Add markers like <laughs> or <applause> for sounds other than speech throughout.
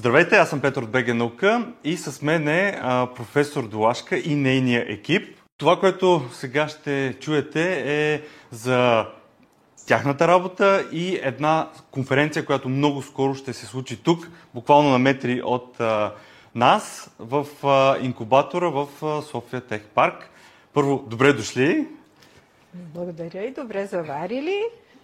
Здравейте, аз съм Петър от БГ Наука и с мен е а, професор Долашка и нейния екип. Това, което сега ще чуете е за тяхната работа и една конференция, която много скоро ще се случи тук, буквално на метри от а, нас, в а, инкубатора в а, София Тех Парк. Първо, добре дошли. Благодаря и добре заварили.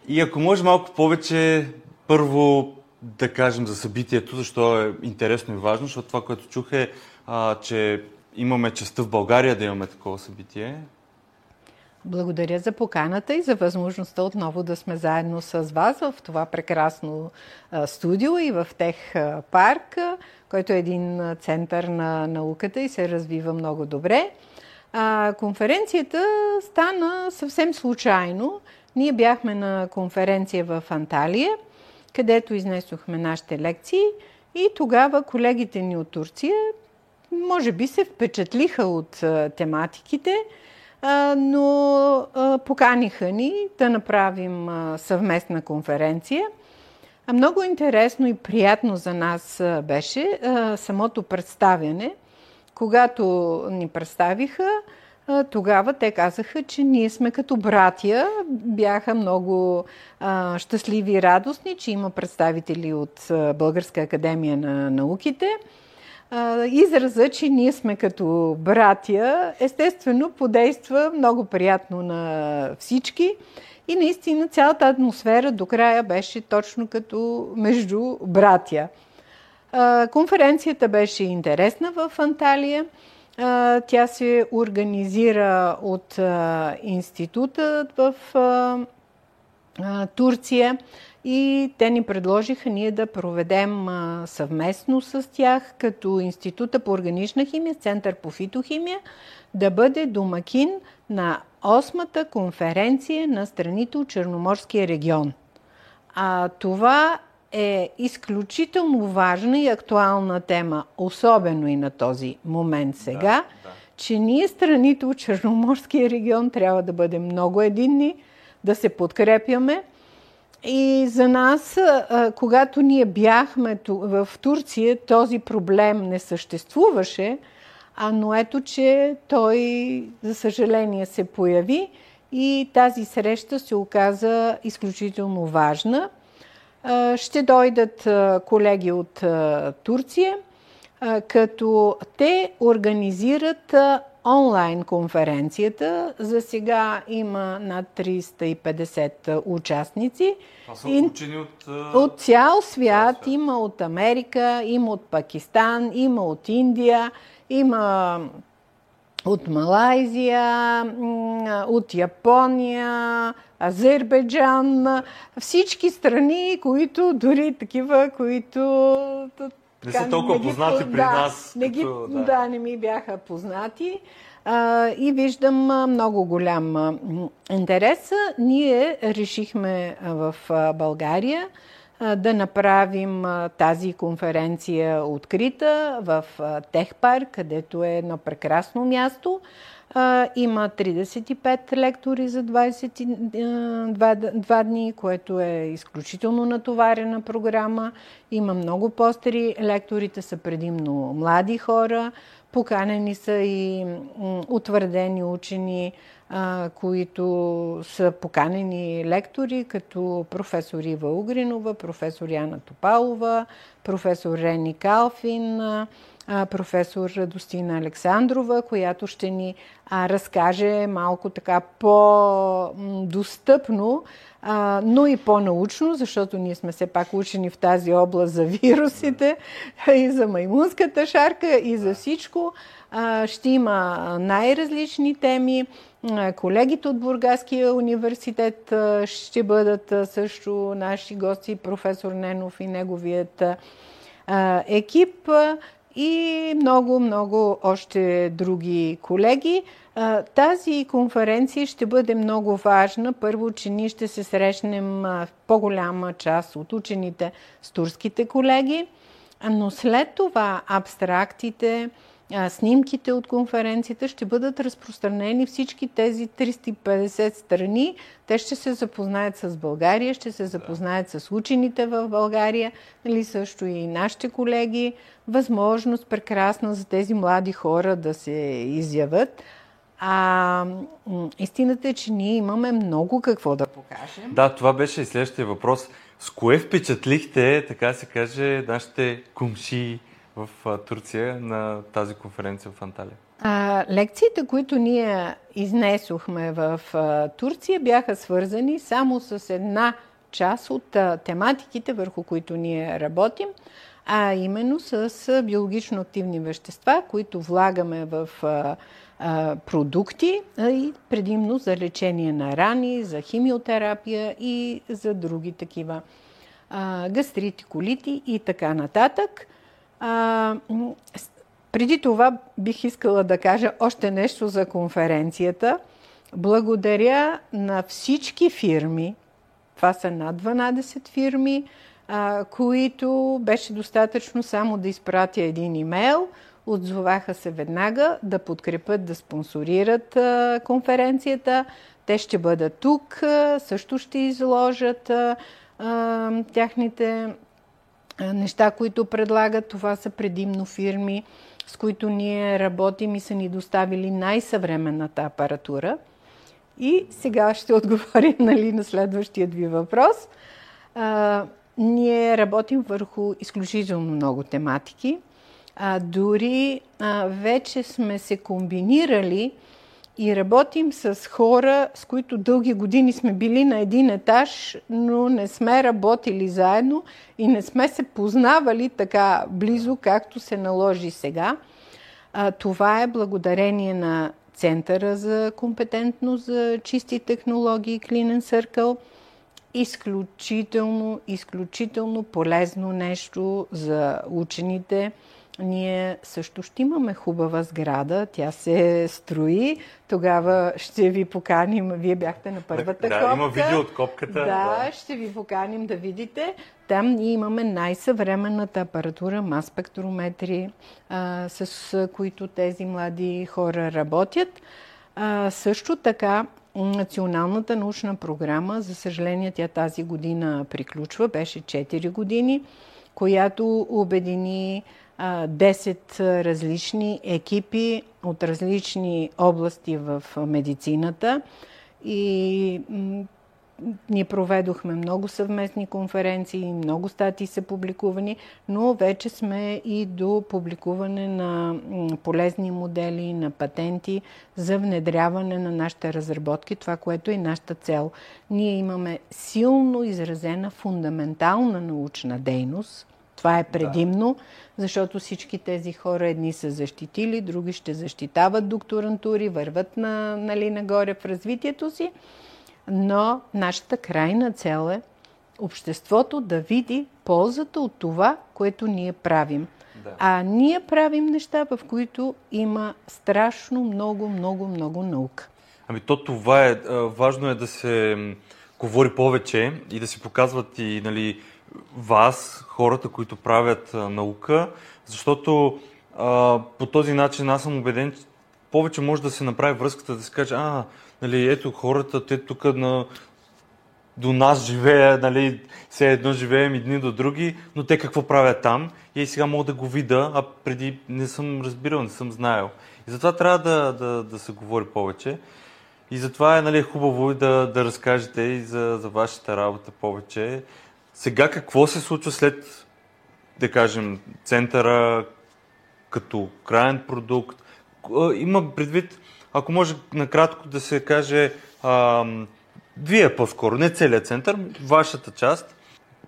И ако може малко повече, първо да кажем за събитието, защо е интересно и важно, защото това, което чух е, а, че имаме честа в България да имаме такова събитие. Благодаря за поканата и за възможността отново да сме заедно с вас в това прекрасно студио и в Тех парк, който е един център на науката и се развива много добре. Конференцията стана съвсем случайно. Ние бяхме на конференция в Анталия, където изнесохме нашите лекции и тогава колегите ни от Турция може би се впечатлиха от тематиките, но поканиха ни да направим съвместна конференция. Много интересно и приятно за нас беше самото представяне. Когато ни представиха, тогава те казаха, че ние сме като братя. Бяха много а, щастливи и радостни, че има представители от Българска академия на науките. А, израза, че ние сме като братя, естествено подейства много приятно на всички. И наистина цялата атмосфера до края беше точно като между братя. А, конференцията беше интересна в Анталия. Тя се организира от института в Турция и те ни предложиха ние да проведем съвместно с тях, като Института по органична химия, Център по фитохимия, да бъде домакин на осмата конференция на страните от Черноморския регион. А това е изключително важна и актуална тема, особено и на този момент сега, да, да. че ние страните от Черноморския регион трябва да бъдем много единни, да се подкрепяме. И за нас, когато ние бяхме в Турция, този проблем не съществуваше, а но ето, че той, за съжаление, се появи и тази среща се оказа изключително важна – ще дойдат колеги от Турция, като те организират онлайн конференцията. За сега има над 350 участници. Това са учени от... От цял свят. Има от Америка, има от Пакистан, има от Индия, има от Малайзия, от Япония, Азербайджан, всички страни, които дори такива, които не са толкова не познати при да, нас. Не ги, като, да. да, не ми бяха познати. А, и виждам много голям интерес. Ние решихме в България да направим тази конференция открита в Техпарк, където е едно прекрасно място. Има 35 лектори за 22 дни, което е изключително натоварена програма. Има много постери. Лекторите са предимно млади хора. Поканени са и утвърдени учени, които са поканени лектори, като професор Ива Угринова, професор Яна Топалова, професор Рени Калфин, професор Радостина Александрова, която ще ни разкаже малко така по-достъпно, но и по-научно, защото ние сме все пак учени в тази област за вирусите <laughs> и за маймунската шарка и за всичко. Ще има най-различни теми. Колегите от Бургаския университет ще бъдат също наши гости, професор Ненов и неговият екип и много, много още други колеги. Тази конференция ще бъде много важна. Първо, че ние ще се срещнем в по-голяма част от учените с турските колеги, но след това абстрактите, снимките от конференцията ще бъдат разпространени всички тези 350 страни. Те ще се запознаят с България, ще се запознаят с учените в България, нали, също и нашите колеги. Възможност прекрасна за тези млади хора да се изяват. А истината е, че ние имаме много какво да покажем. Да, това беше и следващия въпрос. С кое впечатлихте, така се каже, нашите кумши в Турция на тази конференция в Анталия? А, лекциите, които ние изнесохме в а, Турция, бяха свързани само с една част от а, тематиките, върху които ние работим, а именно с биологично активни вещества, които влагаме в а, а, продукти а, и предимно за лечение на рани, за химиотерапия и за други такива а, гастрити, колити и така нататък. А, преди това бих искала да кажа още нещо за конференцията. Благодаря на всички фирми, това са над 12 фирми, а, които беше достатъчно само да изпратя един имейл, отзоваха се веднага да подкрепят, да спонсорират а, конференцията. Те ще бъдат тук, също ще изложат а, тяхните неща, които предлагат. Това са предимно фирми, с които ние работим и са ни доставили най-съвременната апаратура. И сега ще отговоря <laughs> нали, на следващия ви въпрос. А, ние работим върху изключително много тематики. А, дори а, вече сме се комбинирали и работим с хора, с които дълги години сме били на един етаж, но не сме работили заедно и не сме се познавали така близо, както се наложи сега. А, това е благодарение на Центъра за компетентност за чисти технологии Clean Circle. Изключително, изключително полезно нещо за учените – ние също ще имаме хубава сграда, тя се строи. Тогава ще ви поканим, вие бяхте на първата да, копка. има видео от копката. Да, да, ще ви поканим да видите. Там ние имаме най-съвременната апаратура, мас спектрометри, а, с които тези млади хора работят. А, също така, Националната научна програма, за съжаление тя тази година приключва, беше 4 години, която обедини 10 различни екипи от различни области в медицината и ние проведохме много съвместни конференции, много статии са публикувани, но вече сме и до публикуване на полезни модели, на патенти за внедряване на нашите разработки, това, което е нашата цел. Ние имаме силно изразена фундаментална научна дейност. Това е предимно. Да защото всички тези хора едни са защитили, други ще защитават докторантури, върват на, нали, нагоре в развитието си, но нашата крайна цел е обществото да види ползата от това, което ние правим. Да. А ние правим неща, в които има страшно много, много, много наука. Ами то това е, важно е да се говори повече и да се показват и нали, вас, хората, които правят наука, защото а, по този начин аз съм убеден, че повече може да се направи връзката, да се каже, а, нали, ето хората, те тук на, до нас живеят, нали, все едно живеем и дни до други, но те какво правят там? И сега мога да го видя, а преди не съм разбирал, не съм знаел. И затова трябва да, да, да се говори повече. И затова е нали, хубаво да, да разкажете и за, за вашата работа повече. Сега какво се случва след, да кажем, центъра като крайен продукт? Има предвид, ако може накратко да се каже, а, вие по-скоро, не целият център, вашата част,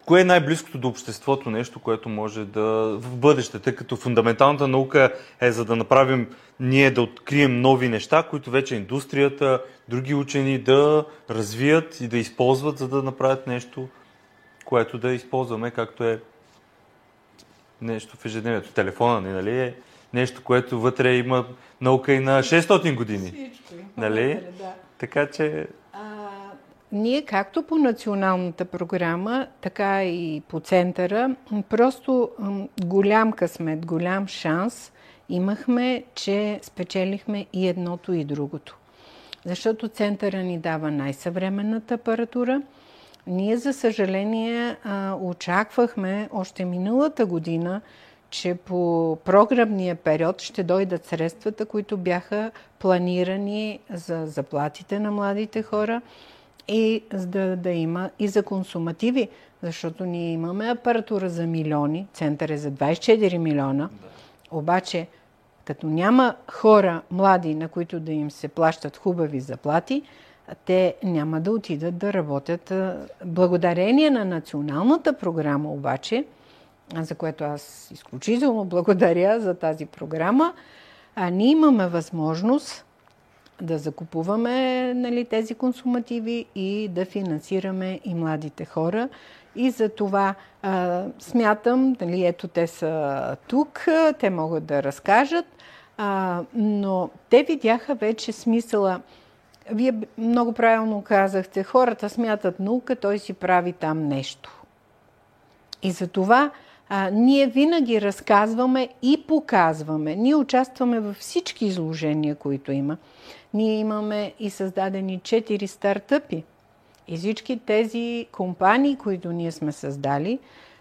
кое е най-близкото до обществото нещо, което може да в бъдеще, тъй като фундаменталната наука е за да направим ние да открием нови неща, които вече индустрията, други учени да развият и да използват, за да направят нещо което да използваме, както е нещо в ежедневието. Телефона ни, нали, е нещо, което вътре има наука и на 600 години. Всичко. Нали? Да. Така че... А, ние, както по националната програма, така и по центъра, просто голям късмет, голям шанс имахме, че спечелихме и едното и другото. Защото центъра ни дава най-съвременната апаратура. Ние, за съжаление, очаквахме още миналата година, че по програмния период ще дойдат средствата, които бяха планирани за заплатите на младите хора и да, да има и за консумативи, защото ние имаме апаратура за милиони, център е за 24 милиона, обаче като няма хора млади, на които да им се плащат хубави заплати, те няма да отидат да работят. Благодарение на националната програма обаче, за което аз изключително благодаря за тази програма, а ние имаме възможност да закупуваме нали, тези консумативи и да финансираме и младите хора. И за това а, смятам, нали, ето те са тук, те могат да разкажат, а, но те видяха вече смисъла. Вие много правилно казахте, хората смятат наука, той си прави там нещо. И за това а, ние винаги разказваме и показваме. Ние участваме във всички изложения, които има. Ние имаме и създадени четири стартъпи. И всички тези компании, които ние сме създали,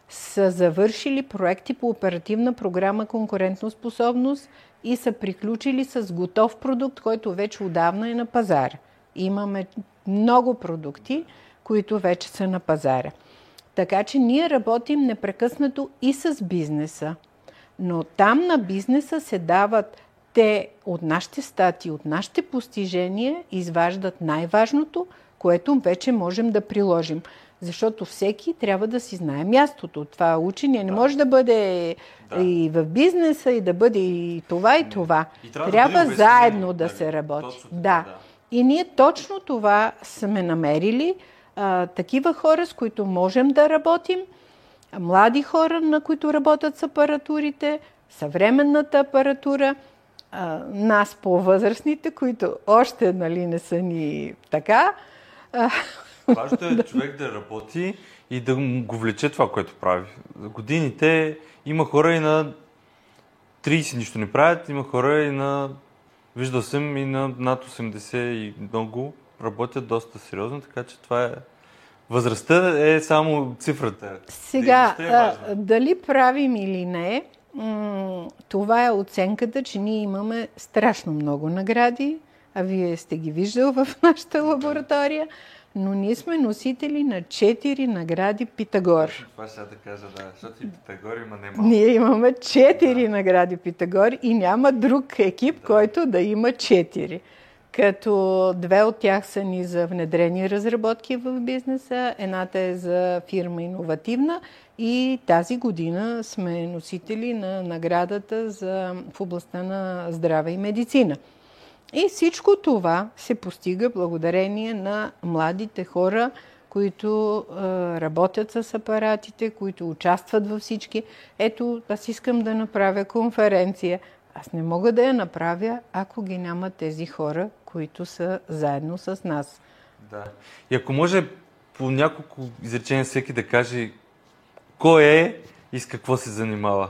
са завършили проекти по оперативна програма Конкурентно способност и са приключили с готов продукт, който вече отдавна е на пазара. Имаме много продукти, които вече са на пазара. Така че ние работим непрекъснато и с бизнеса. Но там на бизнеса се дават те от нашите стати, от нашите постижения, изваждат най-важното, което вече можем да приложим. Защото всеки трябва да си знае мястото. Това учение не може да бъде да. и в бизнеса, и да бъде и това, и това. И трябва, трябва да заедно да, да се работи. Точно, да. да. И ние точно това сме намерили. А, такива хора, с които можем да работим, млади хора, на които работят с апаратурите, съвременната апаратура, а, нас по-възрастните, които още нали, не са ни така. Важното е човек да работи и да го влече това, което прави. За годините има хора и на 30 нищо не правят, има хора и на... Виждал съм и на над 80 и много работят доста сериозно, така че това е... Възрастта е само цифрата. Сега, е а, дали правим или не, това е оценката, че ние имаме страшно много награди, а вие сте ги виждал в <laughs> нашата лаборатория но ние сме носители на четири награди Питагор. Това ще да кажа, да, защото и Питагор има немалко. Ние имаме четири да. награди Питагор и няма друг екип, да. който да има четири. Като две от тях са ни за внедрени разработки в бизнеса, едната е за фирма иновативна и тази година сме носители на наградата за, в областта на здраве и медицина. И всичко това се постига благодарение на младите хора, които е, работят с апаратите, които участват във всички. Ето, аз искам да направя конференция. Аз не мога да я направя, ако ги няма тези хора, които са заедно с нас. Да. И ако може по няколко изречения всеки да каже кой е и с какво се занимава.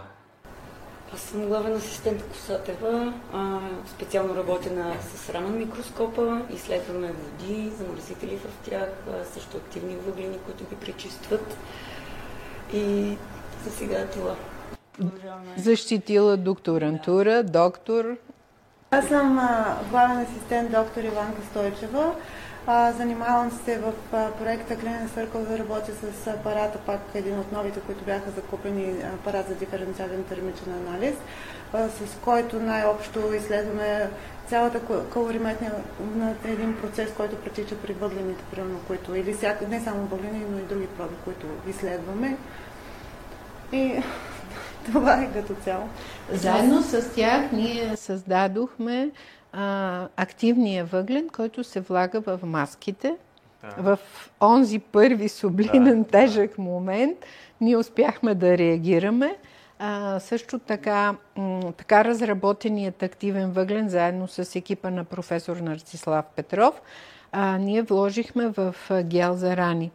Аз съм главен асистент Косатева. А, специално работя на, с рамен микроскопа. Изследваме води, замърсители в тях, а, също активни въглени, които ги пречистват. И за сега е това. Защитила докторантура, доктор. Аз съм а, главен асистент доктор Иванка Стойчева. Занимавам се в проекта Клинен Съркъл да работя с апарата, пак един от новите, които бяха закупени, апарат за диференциален термичен анализ, с който най-общо изследваме цялата калориметния на един процес, който протича при въглените, примерно, които, или всяка, не само въглени, но и други проби, които изследваме. И <laughs> това е като цяло. Заедно с тях ние създадохме а, активния въглен, който се влага в маските. Да. В онзи първи сублинен да, тежък да. момент ние успяхме да реагираме. А, също така, м- така разработеният активен въглен, заедно с екипа на професор Нарцислав Петров, а, ние вложихме в гел за рани.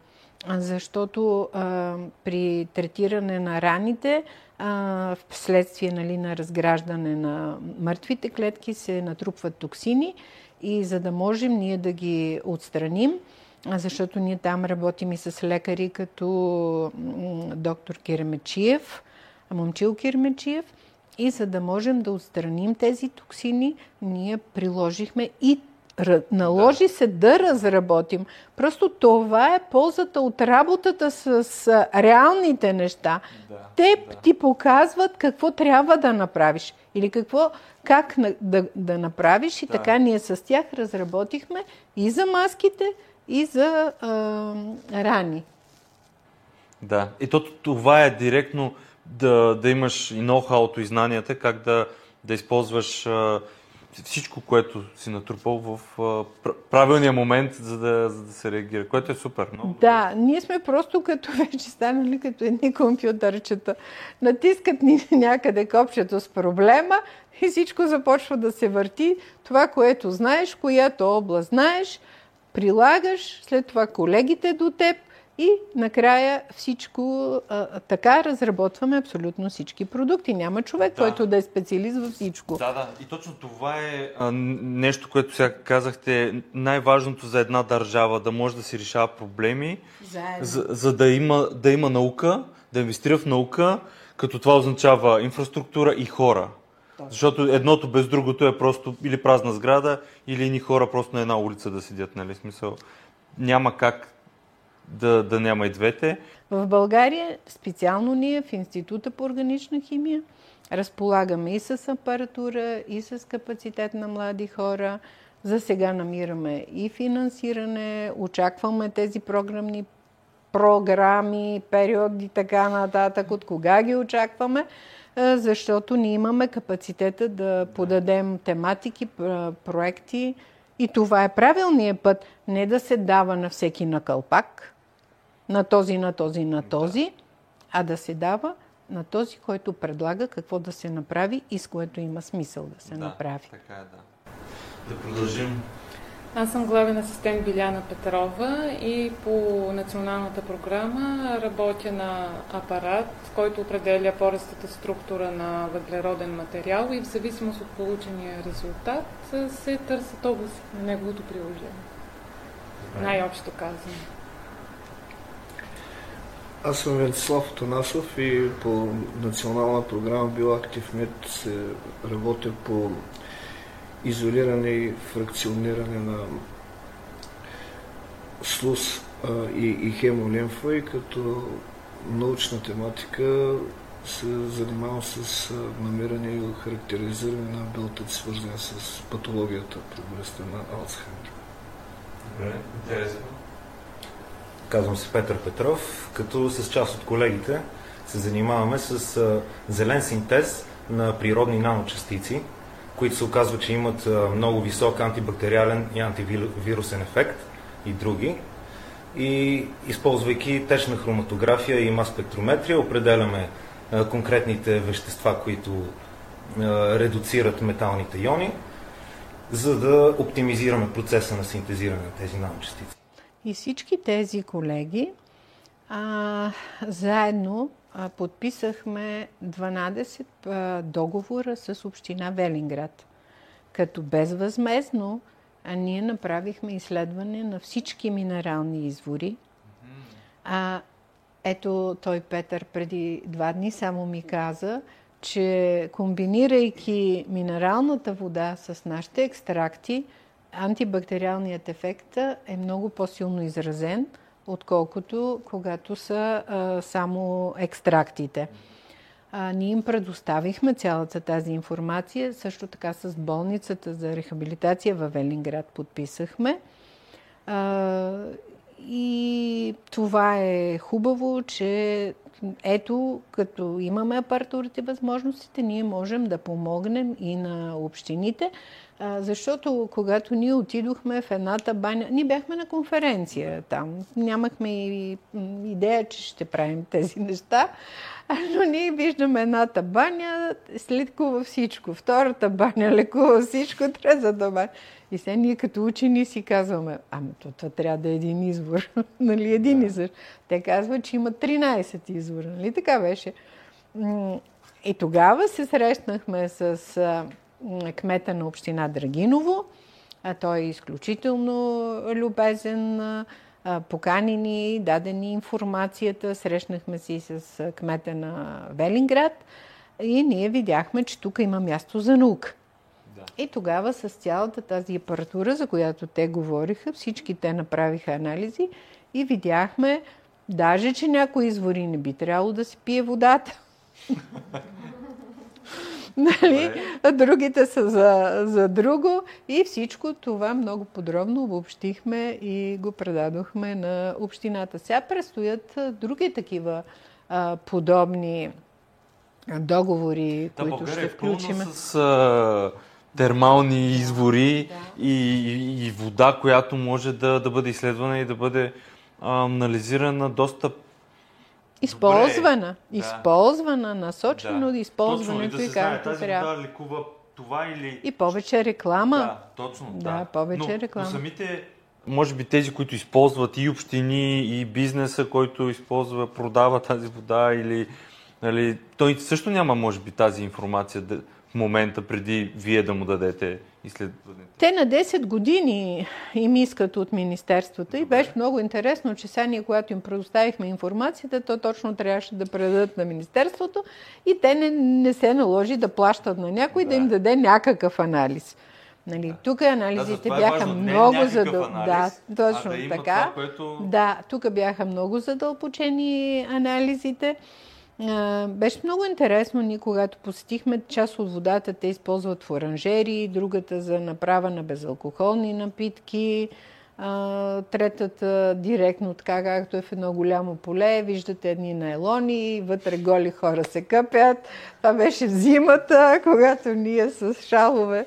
Защото а, при третиране на раните, а, вследствие нали, на разграждане на мъртвите клетки, се натрупват токсини и за да можем ние да ги отстраним, защото ние там работим и с лекари като доктор Киремечиев, Момчил Киремечиев, и за да можем да отстраним тези токсини, ние приложихме и наложи да. се да разработим. Просто това е ползата от работата с, с реалните неща. Да, Те да. ти показват какво трябва да направиш или какво, как да, да направиш и да. така ние с тях разработихме и за маските, и за а, рани. Да, и то, това е директно да, да имаш и ноу-хауто и знанията, как да, да използваш а, всичко, което си натрупал в правилния момент, за да, за да се реагира, което е супер. Много да, добре. ние сме просто като <laughs> вече станали като едни компютърчета. Натискат ни <laughs> някъде копчето с проблема и всичко започва да се върти. Това, което знаеш, която област знаеш, прилагаш, след това колегите до теб – и накрая всичко а, така разработваме абсолютно всички продукти. Няма човек, да. който да е специалист във всичко. Да, да. И точно това е а, нещо, което сега казахте, най-важното за една държава да може да си решава проблеми, за, за да, има, да има наука, да инвестира в наука, като това означава инфраструктура и хора. Точно. Защото едното без другото е просто или празна сграда, или ни хора просто на една улица да седят, нали? Смисъл, няма как да, да няма и двете. В България, специално ние в Института по органична химия, разполагаме и с апаратура, и с капацитет на млади хора. За сега намираме и финансиране, очакваме тези програмни програми, периоди, така нататък, от кога ги очакваме, защото ние имаме капацитета да подадем тематики, проекти и това е правилният път, не да се дава на всеки на кълпак, на този, на този, на този, а да се дава на този, който предлага какво да се направи и с което има смисъл да се да, направи. Така е, да. Да продължим. Аз съм главен асистент Биляна Петрова и по националната програма работя на апарат, който определя порестата структура на въглероден материал и в зависимост от получения резултат се търсят области на неговото приложение. Най-общо казано. Аз съм Венцислав Тонасов и по национална програма Биоактив Мед работя по изолиране и фракциониране на слус и, и хемолимфа и като научна тематика се занимавам с намиране и характеризиране на белтъци, свързани с патологията при болестта на Алцхаймер. Добре, интересно. Казвам се Петър Петров, като с част от колегите се занимаваме с зелен синтез на природни наночастици, които се оказва, че имат много висок антибактериален и антивирусен ефект и други. И използвайки течна хроматография и мас спектрометрия, определяме конкретните вещества, които редуцират металните иони, за да оптимизираме процеса на синтезиране на тези наночастици. И всички тези колеги а, заедно а, подписахме 12 а, договора с община Велинград. Като безвъзмезно а ние направихме изследване на всички минерални извори. А, ето той Петър преди два дни само ми каза, че комбинирайки минералната вода с нашите екстракти, антибактериалният ефект е много по-силно изразен, отколкото когато са а, само екстрактите. А, ние им предоставихме цялата тази информация, също така с болницата за рехабилитация във Велинград подписахме. А, и това е хубаво, че ето, като имаме апартурите възможностите, ние можем да помогнем и на общините, защото когато ние отидохме в едната баня, ние бяхме на конференция там, нямахме и идея, че ще правим тези неща, но ние виждаме едната баня, лекува всичко, втората баня лекува всичко, третата баня. И сега ние като учени си казваме, ами то това трябва да е един извор, <laughs> нали, един да. извор. Те казват, че има 13 извора, нали така беше? И тогава се срещнахме с кмета на община Драгиново, а той е изключително любезен, покани ни, даде ни информацията, срещнахме си с кмета на Велинград и ние видяхме, че тук има място за наука. И тогава с цялата тази апаратура, за която те говориха, всички те направиха анализи и видяхме, даже, че някои извори не би трябвало да се пие водата. <laughs> нали? а другите са за, за друго. И всичко това много подробно обобщихме и го предадохме на общината. Сега предстоят други такива а, подобни договори, да, които България ще включим. Е с а, термални извори да. и, и, и вода, която може да, да бъде изследвана и да бъде а, анализирана доста Използвана. Добре. Използвана, насочено да. използването точно, и, да и както тази трябва. Вода лекува това или... И повече реклама. Да, точно. Да, да. повече но, реклама. Но самите, може би тези, които използват и общини, и бизнеса, който използва, продава тази вода или... Нали, той също няма, може би, тази информация да, момента преди вие да му дадете изследването? Те на 10 години им искат от Министерството и беше много интересно, че сега ние, когато им предоставихме информацията, то точно трябваше да предадат на Министерството и те не, не се наложи да плащат на някой да, да им даде някакъв анализ. Нали, да. Тук анализите да, е бяха важно. много задълбочени. Да, точно а да така. Това, което... Да, тук бяха много задълбочени анализите. Беше много интересно. Ние, когато посетихме част от водата, те използват в оранжери, другата за направа на безалкохолни напитки, третата директно, така както е в едно голямо поле. Виждате едни найлони, вътре голи хора се къпят. Това беше зимата, когато ние с шалове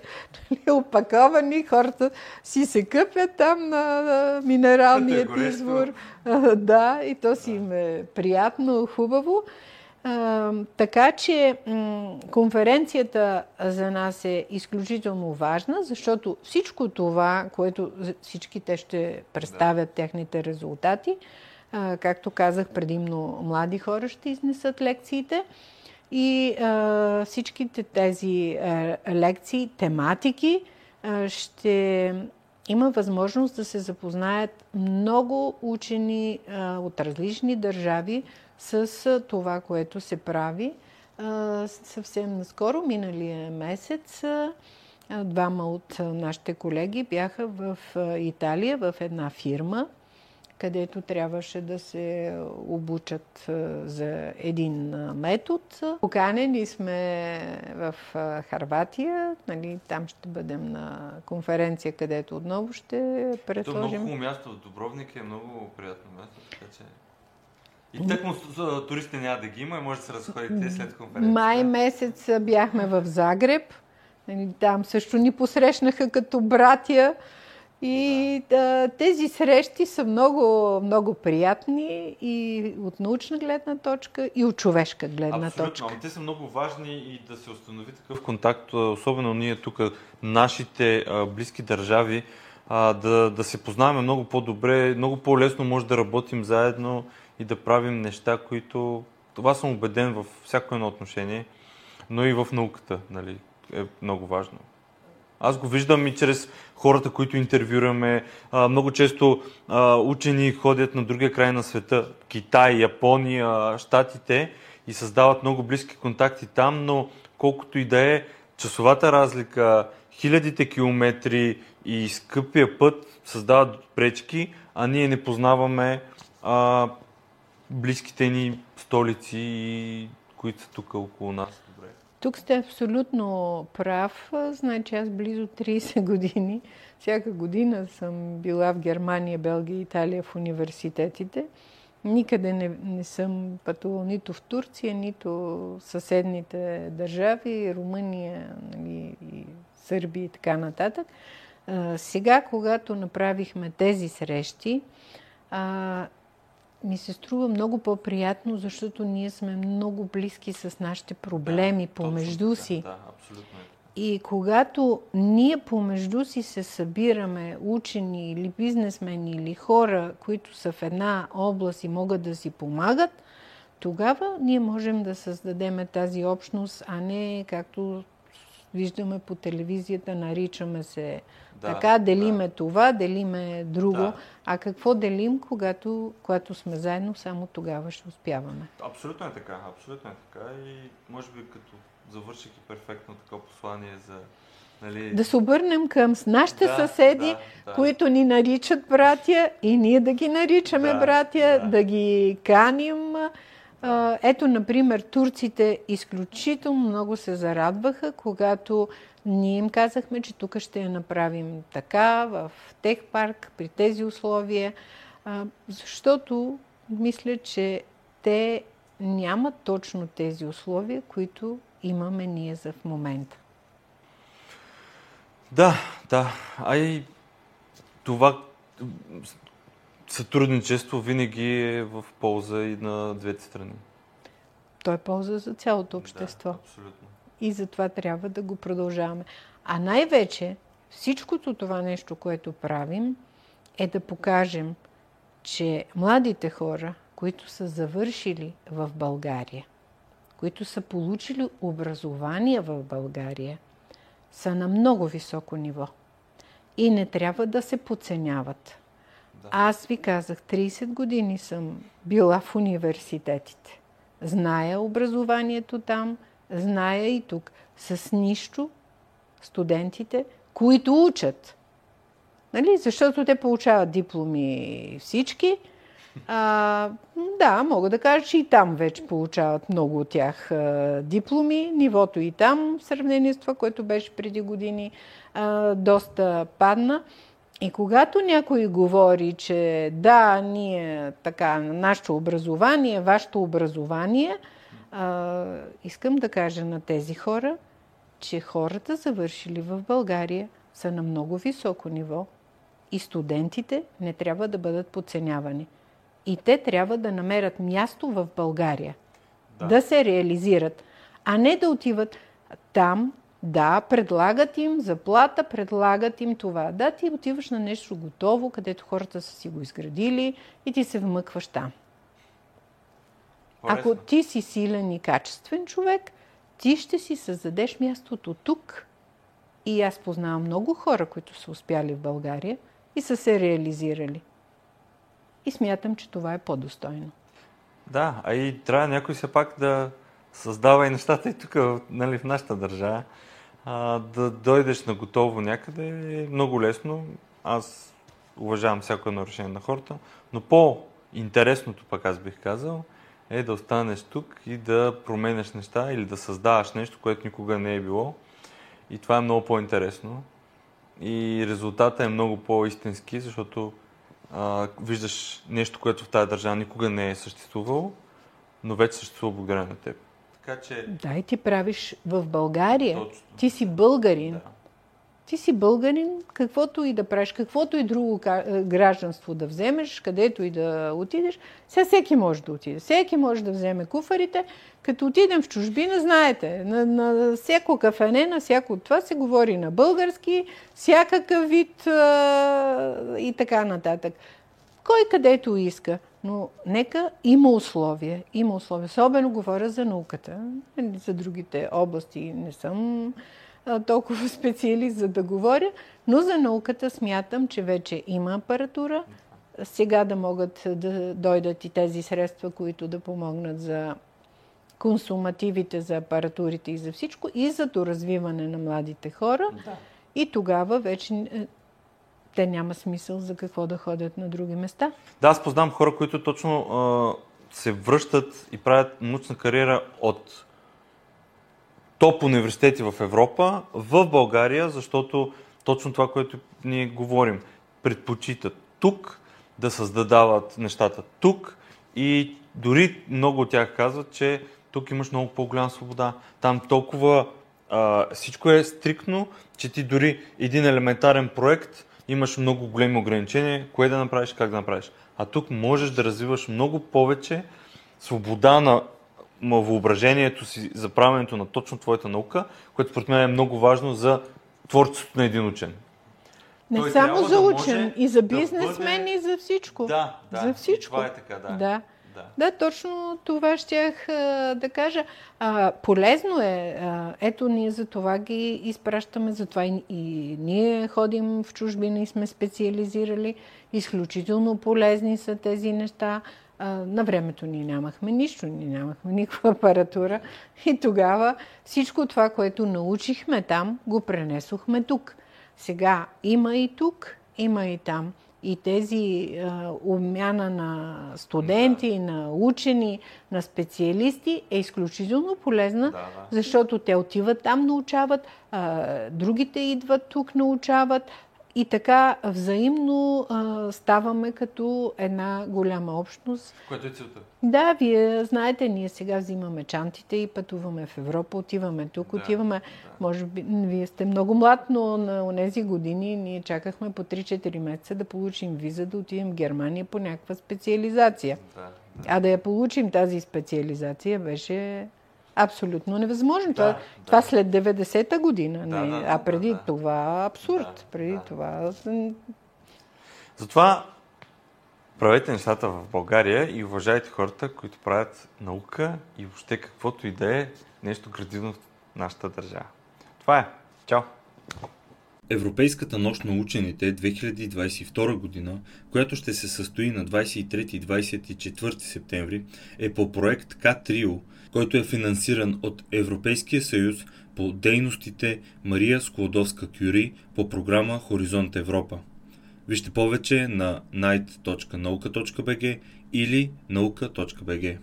нали, опаковани, хората си се къпят там на минералният е извор. Да, и то си им е приятно, хубаво. Така че конференцията за нас е изключително важна, защото всичко това, което всички те ще представят техните резултати, както казах, предимно млади хора ще изнесат лекциите. И а, всичките тези а, лекции, тематики, а, ще има възможност да се запознаят много учени а, от различни държави, с това, което се прави. Съвсем наскоро, миналия месец, двама от нашите колеги бяха в Италия, в една фирма, където трябваше да се обучат за един метод. Поканени сме в Харватия, нали, там ще бъдем на конференция, където отново ще предложим. Това е много хубаво място в Дубровник е много приятно място, така че... И тъкмо туристите няма да ги има и може да се разходите след конференцията. Май месец бяхме в Загреб. Нали, там също ни посрещнаха като братя. И да. тези срещи са много, много приятни и от научна гледна точка, и от човешка гледна Абсолютно. точка. Ами те са много важни и да се установи такъв контакт, особено ние тук, нашите а, близки държави, а, да, да се познаваме много по-добре, много по-лесно може да работим заедно и да правим неща, които... Това съм убеден във всяко едно отношение, но и в науката нали, е много важно. Аз го виждам и чрез хората, които интервюраме. А, много често а, учени ходят на другия край на света, Китай, Япония, Штатите и създават много близки контакти там, но колкото и да е часовата разлика, хилядите километри и скъпия път създават пречки, а ние не познаваме а, близките ни столици, които са тук около нас. Добре. Тук сте абсолютно прав. Значи аз близо 30 години, всяка година съм била в Германия, Белгия Италия в университетите. Никъде не, не съм пътувал нито в Турция, нито в съседните държави, Румъния, нали, и Сърбия и така нататък. А, сега, когато направихме тези срещи, а, ми се струва много по-приятно, защото ние сме много близки с нашите проблеми да, помежду точно, си. Да, абсолютно. И когато ние помежду си се събираме, учени или бизнесмени или хора, които са в една област и могат да си помагат, тогава ние можем да създадем тази общност, а не както виждаме по телевизията, наричаме се да, така, делиме да. това, делиме друго. Да. А какво делим, когато, когато сме заедно, само тогава ще успяваме. Абсолютно е така, абсолютно е така и може би като завърших и перфектно такова послание за Нали... Да се обърнем към нашите да, съседи, да, да. които ни наричат братя и ние да ги наричаме да, братя, да. да ги каним. Ето, например, турците изключително много се зарадваха, когато ние им казахме, че тук ще я направим така, в тех парк, при тези условия, защото мисля, че те нямат точно тези условия, които имаме ние за в момента. Да, да. А и това сътрудничество винаги е в полза и на двете страни. То е полза за цялото общество. Да, абсолютно. И затова трябва да го продължаваме. А най-вече всичкото това нещо, което правим, е да покажем, че младите хора, които са завършили в България, които са получили образование в България, са на много високо ниво. И не трябва да се подценяват. Да. Аз ви казах, 30 години съм била в университетите. Зная образованието там, зная и тук. С нищо студентите, които учат. Нали? Защото те получават дипломи всички, а, да, мога да кажа, че и там вече получават много от тях а, дипломи. Нивото и там, в сравнение с това, което беше преди години, а, доста падна. И когато някой говори, че да, ние така, нашето образование, вашето образование, а, искам да кажа на тези хора, че хората завършили в България са на много високо ниво и студентите не трябва да бъдат подценявани. И те трябва да намерят място в България. Да. да се реализират. А не да отиват там, да, предлагат им заплата, предлагат им това. Да, ти отиваш на нещо готово, където хората са си го изградили и ти се вмъкваш там. Ако ти си силен и качествен човек, ти ще си създадеш мястото тук. И аз познавам много хора, които са успяли в България и са се реализирали. И смятам, че това е по-достойно. Да, а и трябва някой все пак да създава и нещата и тук, нали, в нашата държава. А, да дойдеш на готово някъде е много лесно. Аз уважавам всяко нарушение на хората, но по-интересното, пък аз бих казал, е да останеш тук и да променяш неща или да създаваш нещо, което никога не е било. И това е много по-интересно. И резултата е много по-истински, защото а, виждаш нещо, което в тази държава никога не е съществувало, но вече съществува благодарение на теб. Така че... Да, и ти правиш в България. Точно. Ти си българин. Да. Ти си българин, каквото и да правиш, каквото и друго е, гражданство да вземеш, където и да отидеш, сега всеки може да отиде. Всеки може да вземе куфарите. Като отидем в чужбина, знаете, на, на всяко кафене, на всяко от това се говори на български, всякакъв вид а, и така нататък. Кой където иска. Но нека има условия. Има условия. Особено говоря за науката. За другите области не съм толкова <laughs> специалист, за да говоря, но за науката смятам, че вече има апаратура. Сега да могат да дойдат и тези средства, които да помогнат за консумативите, за апаратурите и за всичко, и за доразвиване на младите хора. Да. И тогава вече е, те няма смисъл за какво да ходят на други места. Да, аз познавам хора, които точно а, се връщат и правят научна кариера от топ университети в Европа, в България, защото точно това, което ние говорим, предпочитат тук да създадават нещата тук и дори много от тях казват, че тук имаш много по-голяма свобода. Там толкова а, всичко е стрикно, че ти дори един елементарен проект имаш много големи ограничения, кое да направиш, как да направиш. А тук можеш да развиваш много повече свобода на въображението си за правенето на точно твоята наука, което според мен е много важно за творчеството на един учен. Не Той само за учен, да и за бизнесмен, да бъде... и за всичко. Да, да. За всичко. това е така, да. да. Да. да, точно това щях а, да кажа. А, полезно е. А, ето, ние за това ги изпращаме, затова и, и ние ходим в чужбина и сме специализирали. Изключително полезни са тези неща. На времето ние нямахме нищо, ние нямахме никаква <laughs> апаратура. И тогава всичко това, което научихме там, го пренесохме тук. Сега има и тук, има и там. И тези а, обмяна на студенти, да. на учени, на специалисти е изключително полезна, да, да. защото те отиват там, научават, а, другите идват тук, научават, и така взаимно а, ставаме като една голяма общност. Което е целта. Да, вие знаете, ние сега взимаме чантите и пътуваме в Европа, отиваме тук, да, отиваме. Да. Може би, вие сте много млад, но на тези години ние чакахме по 3-4 месеца да получим виза да отидем в Германия по някаква специализация. Да, да. А да я получим тази специализация беше Абсолютно невъзможно. Да, това, да. това след 90-та година. Да, не, да, а преди да, това абсурд. Да, преди да. това. Затова правете нещата в България и уважайте хората, които правят наука и въобще каквото и да е нещо градивно в нашата държава. Това е. Чао! Европейската нощ на учените 2022 година, която ще се състои на 23 и 24 септември, е по проект К-Трио, който е финансиран от Европейския съюз по дейностите Мария Склодовска-Кюри по програма Хоризонт Европа. Вижте повече на night.nauka.bg или nauka.bg.